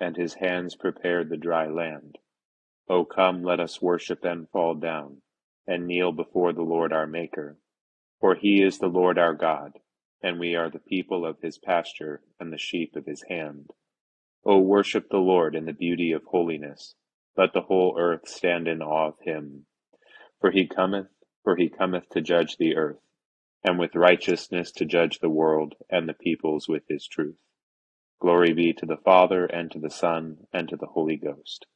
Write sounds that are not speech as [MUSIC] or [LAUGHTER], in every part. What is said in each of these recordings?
and his hands prepared the dry land. O come, let us worship and fall down, and kneel before the Lord our Maker. For he is the Lord our God, and we are the people of his pasture and the sheep of his hand. O worship the Lord in the beauty of holiness. Let the whole earth stand in awe of him. For he cometh, for he cometh to judge the earth, and with righteousness to judge the world and the peoples with his truth. Glory be to the Father, and to the Son, and to the Holy Ghost,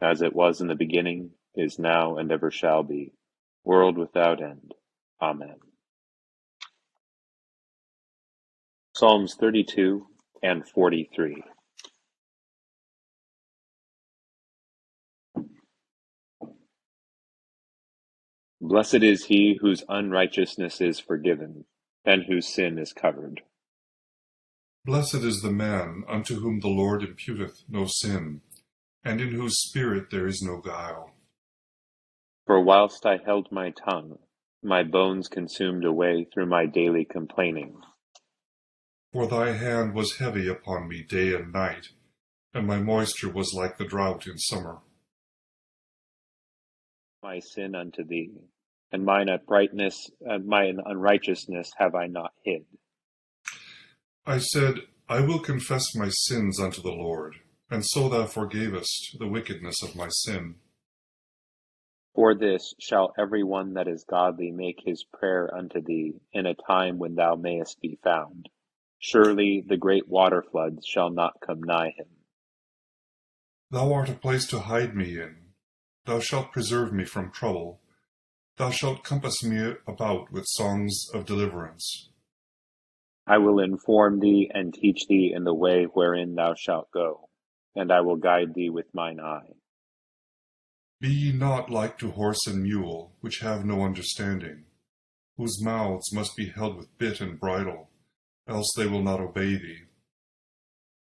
as it was in the beginning, is now, and ever shall be, world without end. Amen. Psalms 32 and 43. Blessed is he whose unrighteousness is forgiven, and whose sin is covered. Blessed is the man unto whom the Lord imputeth no sin, and in whose spirit there is no guile. For whilst I held my tongue, my bones consumed away through my daily complaining. For thy hand was heavy upon me day and night, and my moisture was like the drought in summer. My sin unto thee, and mine uprightness, and mine unrighteousness have I not hid. I said, I will confess my sins unto the Lord, and so thou forgavest the wickedness of my sin. For this shall every one that is godly make his prayer unto thee in a time when thou mayest be found. Surely the great water floods shall not come nigh him. Thou art a place to hide me in. Thou shalt preserve me from trouble. Thou shalt compass me about with songs of deliverance. I will inform thee and teach thee in the way wherein thou shalt go, and I will guide thee with mine eye. Be ye not like to horse and mule, which have no understanding, whose mouths must be held with bit and bridle, else they will not obey thee.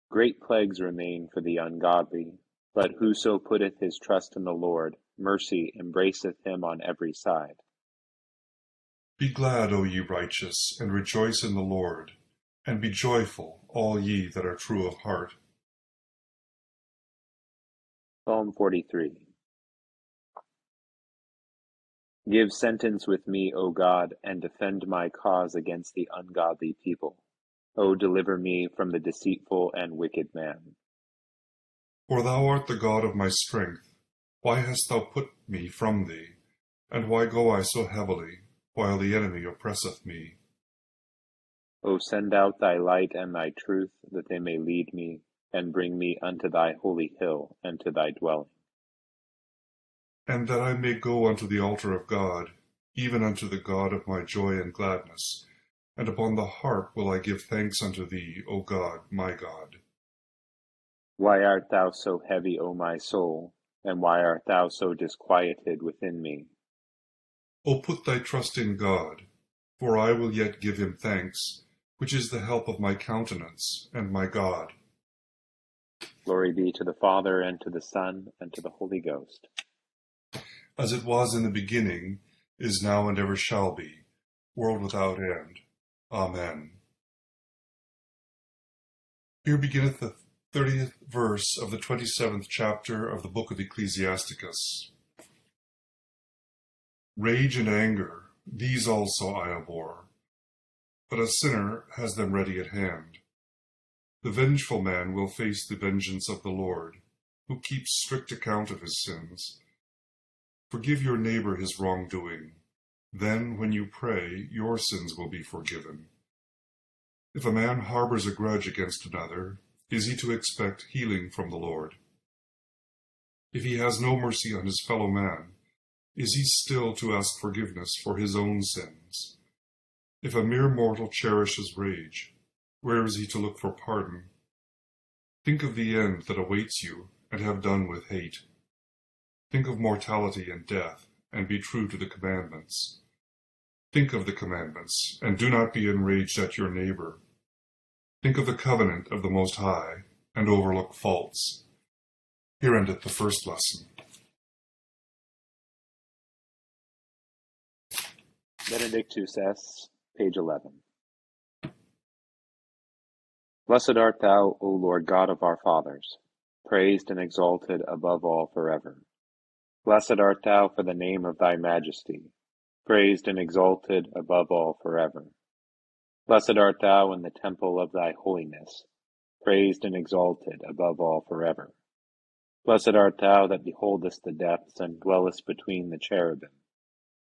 Great plagues remain for the ungodly, but whoso putteth his trust in the Lord, mercy embraceth him on every side. Be glad, O ye righteous, and rejoice in the Lord, and be joyful, all ye that are true of heart. Psalm 43 Give sentence with me, O God, and defend my cause against the ungodly people. O deliver me from the deceitful and wicked man. For thou art the God of my strength. Why hast thou put me from thee? And why go I so heavily? While the enemy oppresseth me. O send out thy light and thy truth, that they may lead me, and bring me unto thy holy hill, and to thy dwelling. And that I may go unto the altar of God, even unto the God of my joy and gladness, and upon the harp will I give thanks unto thee, O God, my God. Why art thou so heavy, O my soul, and why art thou so disquieted within me? O put thy trust in God, for I will yet give him thanks, which is the help of my countenance and my God. Glory be to the Father, and to the Son, and to the Holy Ghost. As it was in the beginning, is now, and ever shall be, world without end. Amen. Here beginneth the thirtieth verse of the twenty seventh chapter of the book of Ecclesiasticus. Rage and anger, these also I abhor, but a sinner has them ready at hand. The vengeful man will face the vengeance of the Lord, who keeps strict account of his sins. Forgive your neighbor his wrongdoing. Then, when you pray, your sins will be forgiven. If a man harbors a grudge against another, is he to expect healing from the Lord? If he has no mercy on his fellow man, is he still to ask forgiveness for his own sins? If a mere mortal cherishes rage, where is he to look for pardon? Think of the end that awaits you, and have done with hate. Think of mortality and death, and be true to the commandments. Think of the commandments, and do not be enraged at your neighbor. Think of the covenant of the Most High, and overlook faults. Here endeth the first lesson. Benedictus es, page 11. Blessed art thou, O Lord God of our fathers, praised and exalted above all forever. Blessed art thou for the name of thy majesty, praised and exalted above all forever. Blessed art thou in the temple of thy holiness, praised and exalted above all forever. Blessed art thou that beholdest the depths and dwellest between the cherubim,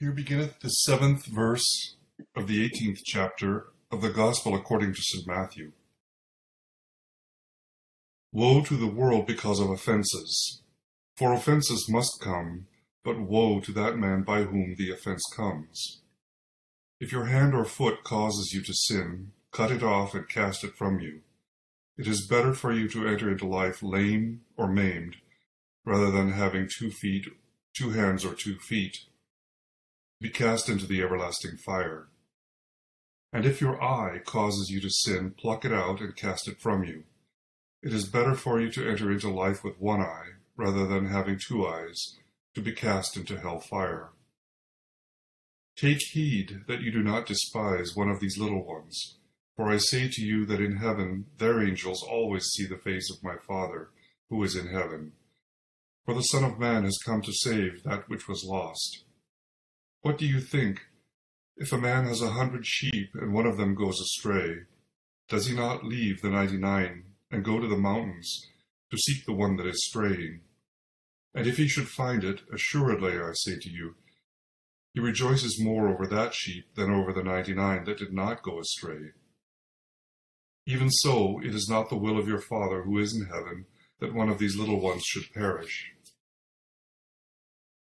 Here beginneth the seventh verse of the eighteenth chapter of the Gospel according to St. Matthew. Woe to the world because of offenses! For offenses must come, but woe to that man by whom the offense comes. If your hand or foot causes you to sin, cut it off and cast it from you. It is better for you to enter into life lame or maimed, rather than having two feet, two hands, or two feet, be cast into the everlasting fire. And if your eye causes you to sin, pluck it out and cast it from you. It is better for you to enter into life with one eye, rather than having two eyes, to be cast into hell fire. Take heed that you do not despise one of these little ones, for I say to you that in heaven their angels always see the face of my Father, who is in heaven. For the Son of Man has come to save that which was lost. What do you think? If a man has a hundred sheep and one of them goes astray, does he not leave the ninety-nine and go to the mountains to seek the one that is straying? And if he should find it, assuredly I say to you, he rejoices more over that sheep than over the ninety-nine that did not go astray. Even so, it is not the will of your Father who is in heaven that one of these little ones should perish.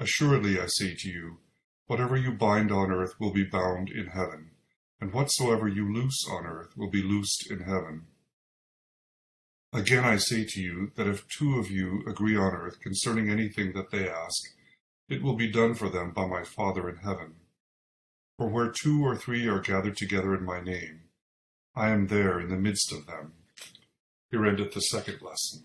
Assuredly I say to you, whatever you bind on earth will be bound in heaven, and whatsoever you loose on earth will be loosed in heaven. Again I say to you that if two of you agree on earth concerning anything that they ask, it will be done for them by my Father in heaven. For where two or three are gathered together in my name, I am there in the midst of them. Here endeth the second lesson.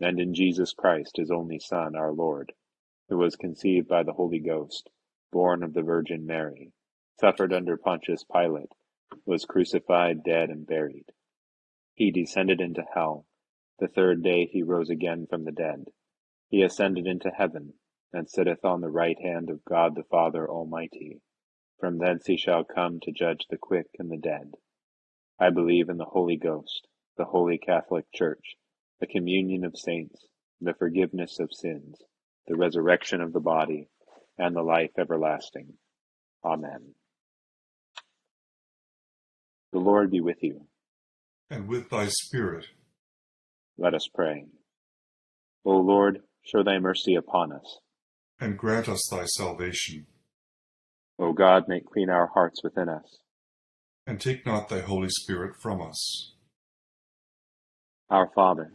and in Jesus Christ, his only Son, our Lord, who was conceived by the Holy Ghost born of the Virgin Mary, suffered under Pontius Pilate, was crucified, dead, and buried. He descended into hell. The third day he rose again from the dead. He ascended into heaven, and sitteth on the right hand of God the Father Almighty. From thence he shall come to judge the quick and the dead. I believe in the Holy Ghost, the holy Catholic Church, the communion of saints, the forgiveness of sins, the resurrection of the body, and the life everlasting. Amen. The Lord be with you. And with thy spirit. Let us pray. O Lord, show thy mercy upon us. And grant us thy salvation. O God, make clean our hearts within us. And take not thy Holy Spirit from us. Our Father,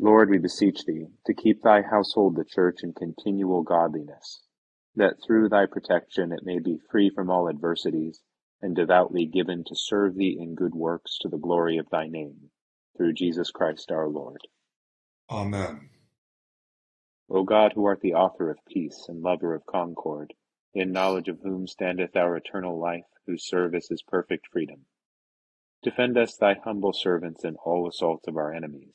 Lord, we beseech thee to keep thy household the church in continual godliness, that through thy protection it may be free from all adversities, and devoutly given to serve thee in good works to the glory of thy name, through Jesus Christ our Lord. Amen. O God, who art the author of peace and lover of concord, in knowledge of whom standeth our eternal life, whose service is perfect freedom, defend us, thy humble servants, in all assaults of our enemies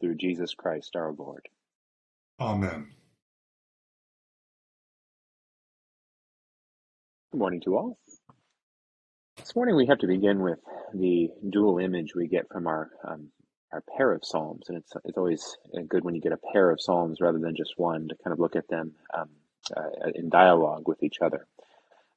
through Jesus Christ our Lord. Amen. Good morning to all. This morning we have to begin with the dual image we get from our um, our pair of psalms, and it's it's always good when you get a pair of psalms rather than just one to kind of look at them um, uh, in dialogue with each other.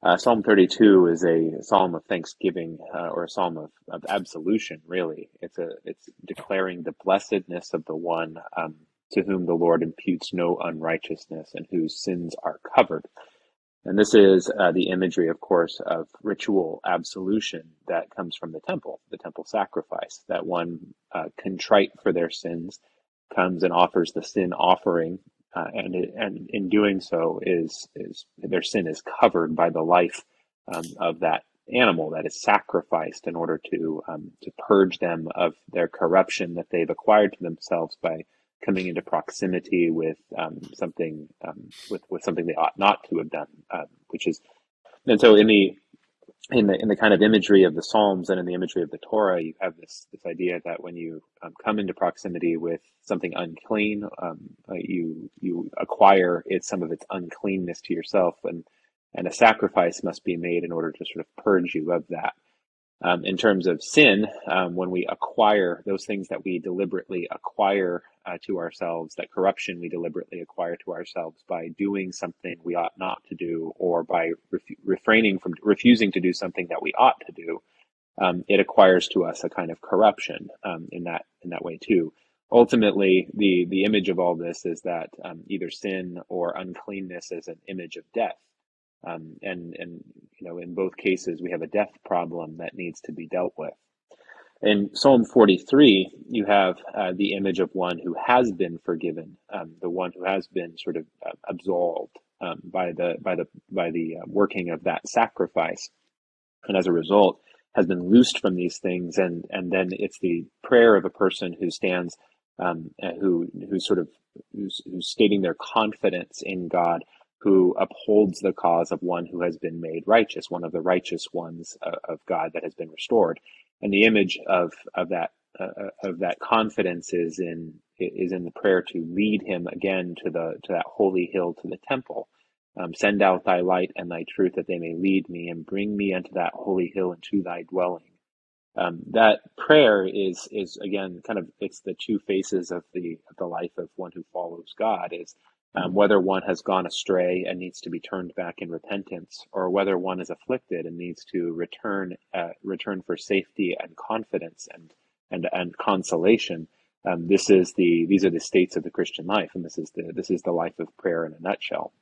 Uh, psalm 32 is a psalm of thanksgiving uh, or a psalm of, of absolution, really. It's a it's declaring the blessedness of the one um, to whom the Lord imputes no unrighteousness and whose sins are covered. And this is uh, the imagery, of course, of ritual absolution that comes from the temple, the temple sacrifice, that one uh, contrite for their sins comes and offers the sin offering uh, and and in doing so is is their sin is covered by the life um, of that animal that is sacrificed in order to um, to purge them of their corruption that they've acquired to themselves by coming into proximity with um, something um, with with something they ought not to have done, uh, which is and so in the in the in the kind of imagery of the Psalms and in the imagery of the Torah, you have this this idea that when you um, come into proximity with something unclean, um, uh, you you acquire it some of its uncleanness to yourself, and and a sacrifice must be made in order to sort of purge you of that. Um, in terms of sin, um, when we acquire those things that we deliberately acquire uh, to ourselves, that corruption we deliberately acquire to ourselves by doing something we ought not to do, or by ref- refraining from refusing to do something that we ought to do, um, it acquires to us a kind of corruption um, in that in that way too. Ultimately, the the image of all this is that um, either sin or uncleanness is an image of death um, and and you know, in both cases, we have a death problem that needs to be dealt with. In Psalm 43, you have uh, the image of one who has been forgiven, um, the one who has been sort of uh, absolved um, by the by the by the uh, working of that sacrifice, and as a result, has been loosed from these things. And and then it's the prayer of a person who stands, um, who who's sort of who's, who's stating their confidence in God who upholds the cause of one who has been made righteous, one of the righteous ones uh, of God that has been restored. And the image of of that uh, of that confidence is in is in the prayer to lead him again to the to that holy hill to the temple. Um, Send out thy light and thy truth that they may lead me and bring me unto that holy hill and to thy dwelling. Um, that prayer is is again kind of it's the two faces of the of the life of one who follows God is um, whether one has gone astray and needs to be turned back in repentance, or whether one is afflicted and needs to return uh, return for safety and confidence and and and consolation. Um, this is the these are the states of the Christian life, and this is the this is the life of prayer in a nutshell.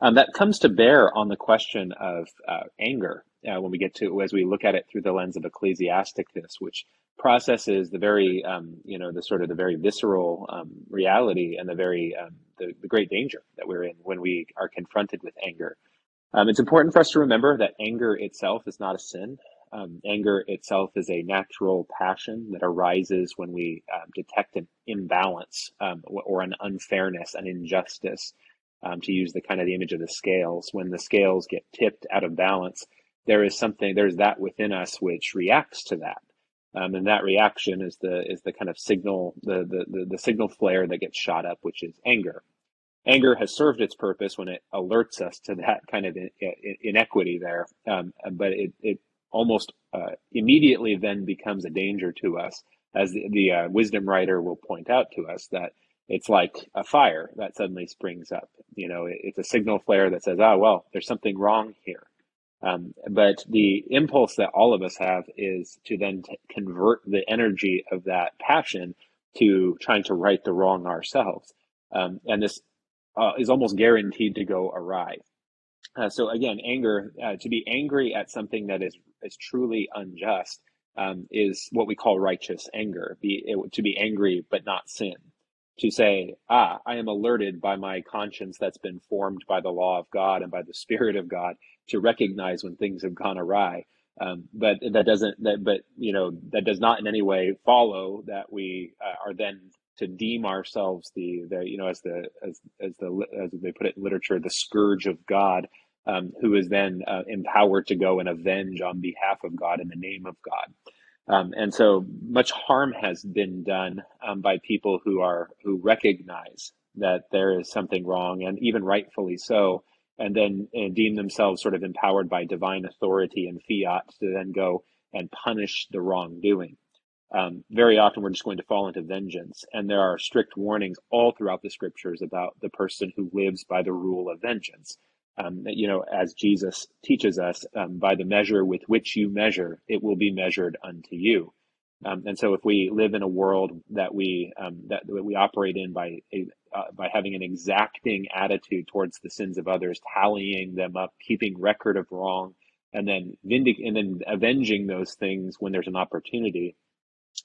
Um, that comes to bear on the question of uh, anger uh, when we get to as we look at it through the lens of ecclesiasticus, which processes the very um, you know the sort of the very visceral um, reality and the very um, the, the great danger that we're in when we are confronted with anger. Um, it's important for us to remember that anger itself is not a sin. Um, anger itself is a natural passion that arises when we detect an imbalance or an unfairness, an injustice. to use the kind of the image of the scales, when the scales get tipped out of balance, there is something there's that within us which reacts to that. Um, and that reaction is the is the kind of signal the, the the the signal flare that gets shot up which is anger. Anger has served its purpose when it alerts us to that kind of in, in, inequity there um, but it it almost uh, immediately then becomes a danger to us as the, the uh, wisdom writer will point out to us that it's like a fire that suddenly springs up. You know it, it's a signal flare that says oh well there's something wrong here um, but the impulse that all of us have is to then t- convert the energy of that passion to trying to right the wrong ourselves. Um, and this uh, is almost guaranteed to go awry. Uh, so again, anger, uh, to be angry at something that is, is truly unjust um, is what we call righteous anger. Be, it, to be angry but not sin. To say, ah, I am alerted by my conscience that's been formed by the law of God and by the [LAUGHS] Spirit of God to recognize when things have gone awry. Um, but that doesn't that but you know that does not in any way follow that we uh, are then to deem ourselves the the you know as the as as the as they put it in literature the scourge of God um, who is then uh, empowered to go and avenge on behalf of God in the name of God. Um, and so much harm has been done um, by people who are who recognize that there is something wrong, and even rightfully so, and then and deem themselves sort of empowered by divine authority and fiat to then go and punish the wrongdoing. Um, very often we're just going to fall into vengeance. And there are strict warnings all throughout the scriptures about the person who lives by the rule of vengeance. Um, you know, as Jesus teaches us, um, by the measure with which you measure, it will be measured unto you. Um, and so, if we live in a world that we um, that, we operate in by uh, by having an exacting attitude towards the sins of others, tallying them up, keeping record of wrong, and then vindic- and then avenging those things when there's an opportunity,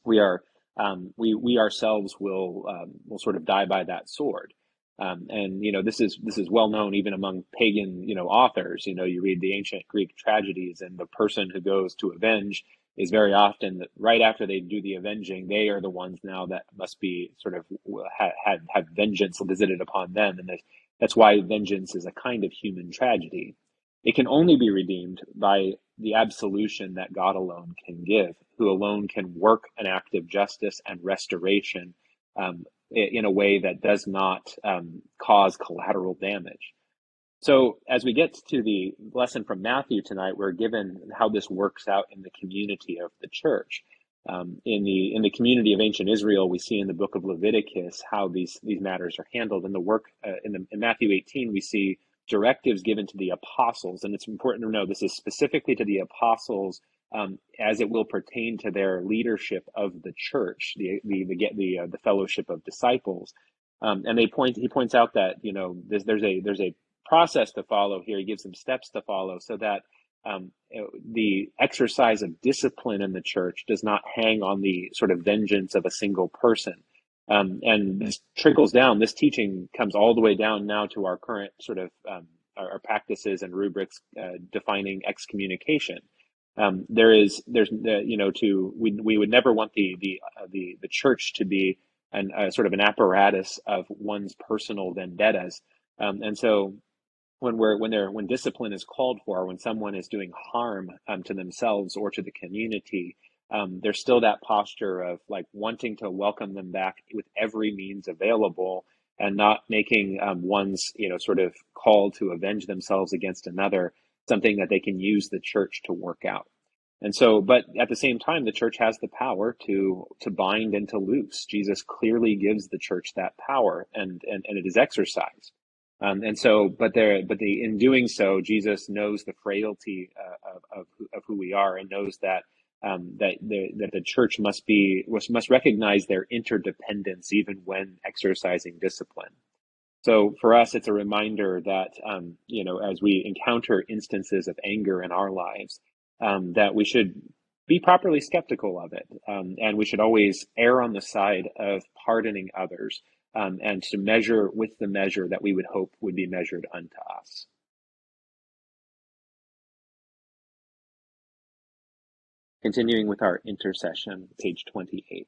we are um, we we ourselves will um, will sort of die by that sword. Um, and you know this is this is well known even among pagan you know authors. You know you read the ancient Greek tragedies, and the person who goes to avenge is very often that right after they do the avenging, they are the ones now that must be sort of had had, had vengeance visited upon them, and that's why vengeance is a kind of human tragedy. It can only be redeemed by the absolution that God alone can give, who alone can work an act of justice and restoration um, in a way that does not um, cause collateral damage. So, as we get to the lesson from Matthew tonight, we're given how this works out in the community of the church. Um, in the in the community of ancient Israel, we see in the book of Leviticus how these these matters are handled. In the work uh, in, the, in Matthew 18, we see directives given to the apostles, and it's important to know this is specifically to the apostles um, as it will pertain to their leadership of the church, the the the the, uh, the fellowship of disciples. Um, and they point he points out that you know there's, there's a there's a process to follow here. He gives them steps to follow so that um, the exercise of discipline in the church does not hang on the sort of vengeance of a single person. Um, and this trickles down. This teaching comes all the way down now to our current sort of um, our, our, practices and rubrics uh, defining excommunication. Um, there is there's you know to we we would never want the the uh, the the church to be an uh, sort of an apparatus of one's personal vendettas. Um, and so when we're when they're when discipline is called for, when someone is doing harm um, to themselves or to the community, um, there's still that posture of like wanting to welcome them back with every means available, and not making um, one's you know sort of call to avenge themselves against another something that they can use the church to work out. And so, but at the same time, the church has the power to to bind and to loose. Jesus clearly gives the church that power, and and, and it is exercised. Um, and so, but there, but the, in doing so, Jesus knows the frailty uh, of, of, of who we are and knows that um, that the that the church must be must recognize their interdependence even when exercising discipline. So for us, it's a reminder that um, you know as we encounter instances of anger in our lives, um, that we should be properly skeptical of it, um, and we should always err on the side of pardoning others um, and to measure with the measure that we would hope would be measured unto us. Continuing with our intercession, page 28.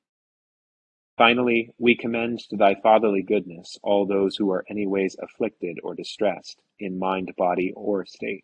Finally, we commend to thy fatherly goodness all those who are anyways afflicted or distressed, in mind, body, or state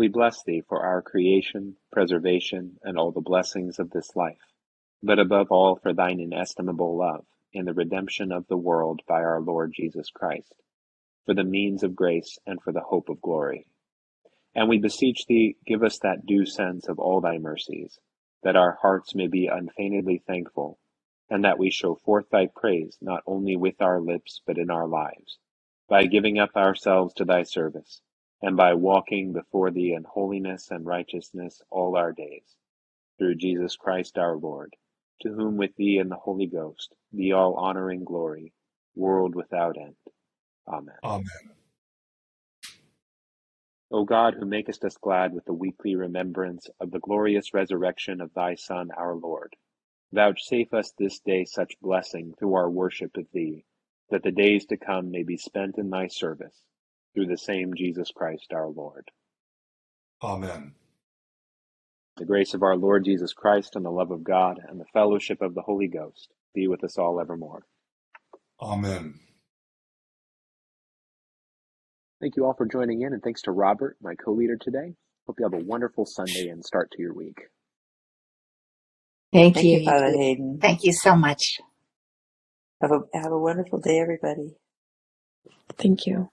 We bless thee for our creation, preservation, and all the blessings of this life, but above all for thine inestimable love in the redemption of the world by our Lord Jesus Christ, for the means of grace and for the hope of glory. And we beseech thee, give us that due sense of all thy mercies, that our hearts may be unfeignedly thankful, and that we show forth thy praise not only with our lips but in our lives, by giving up ourselves to thy service and by walking before thee in holiness and righteousness all our days. Through Jesus Christ our Lord, to whom with thee and the Holy Ghost be all honor and glory, world without end. Amen. Amen. O God, who makest us glad with the weekly remembrance of the glorious resurrection of thy Son, our Lord, vouchsafe us this day such blessing through our worship of thee, that the days to come may be spent in thy service through the same Jesus Christ our Lord. Amen. The grace of our Lord Jesus Christ and the love of God and the fellowship of the Holy Ghost be with us all evermore. Amen. Thank you all for joining in, and thanks to Robert, my co leader today. Hope you have a wonderful Sunday and start to your week. Thank, Thank you. you, Father. Hayden. Thank you so much. Have a have a wonderful day, everybody. Thank you.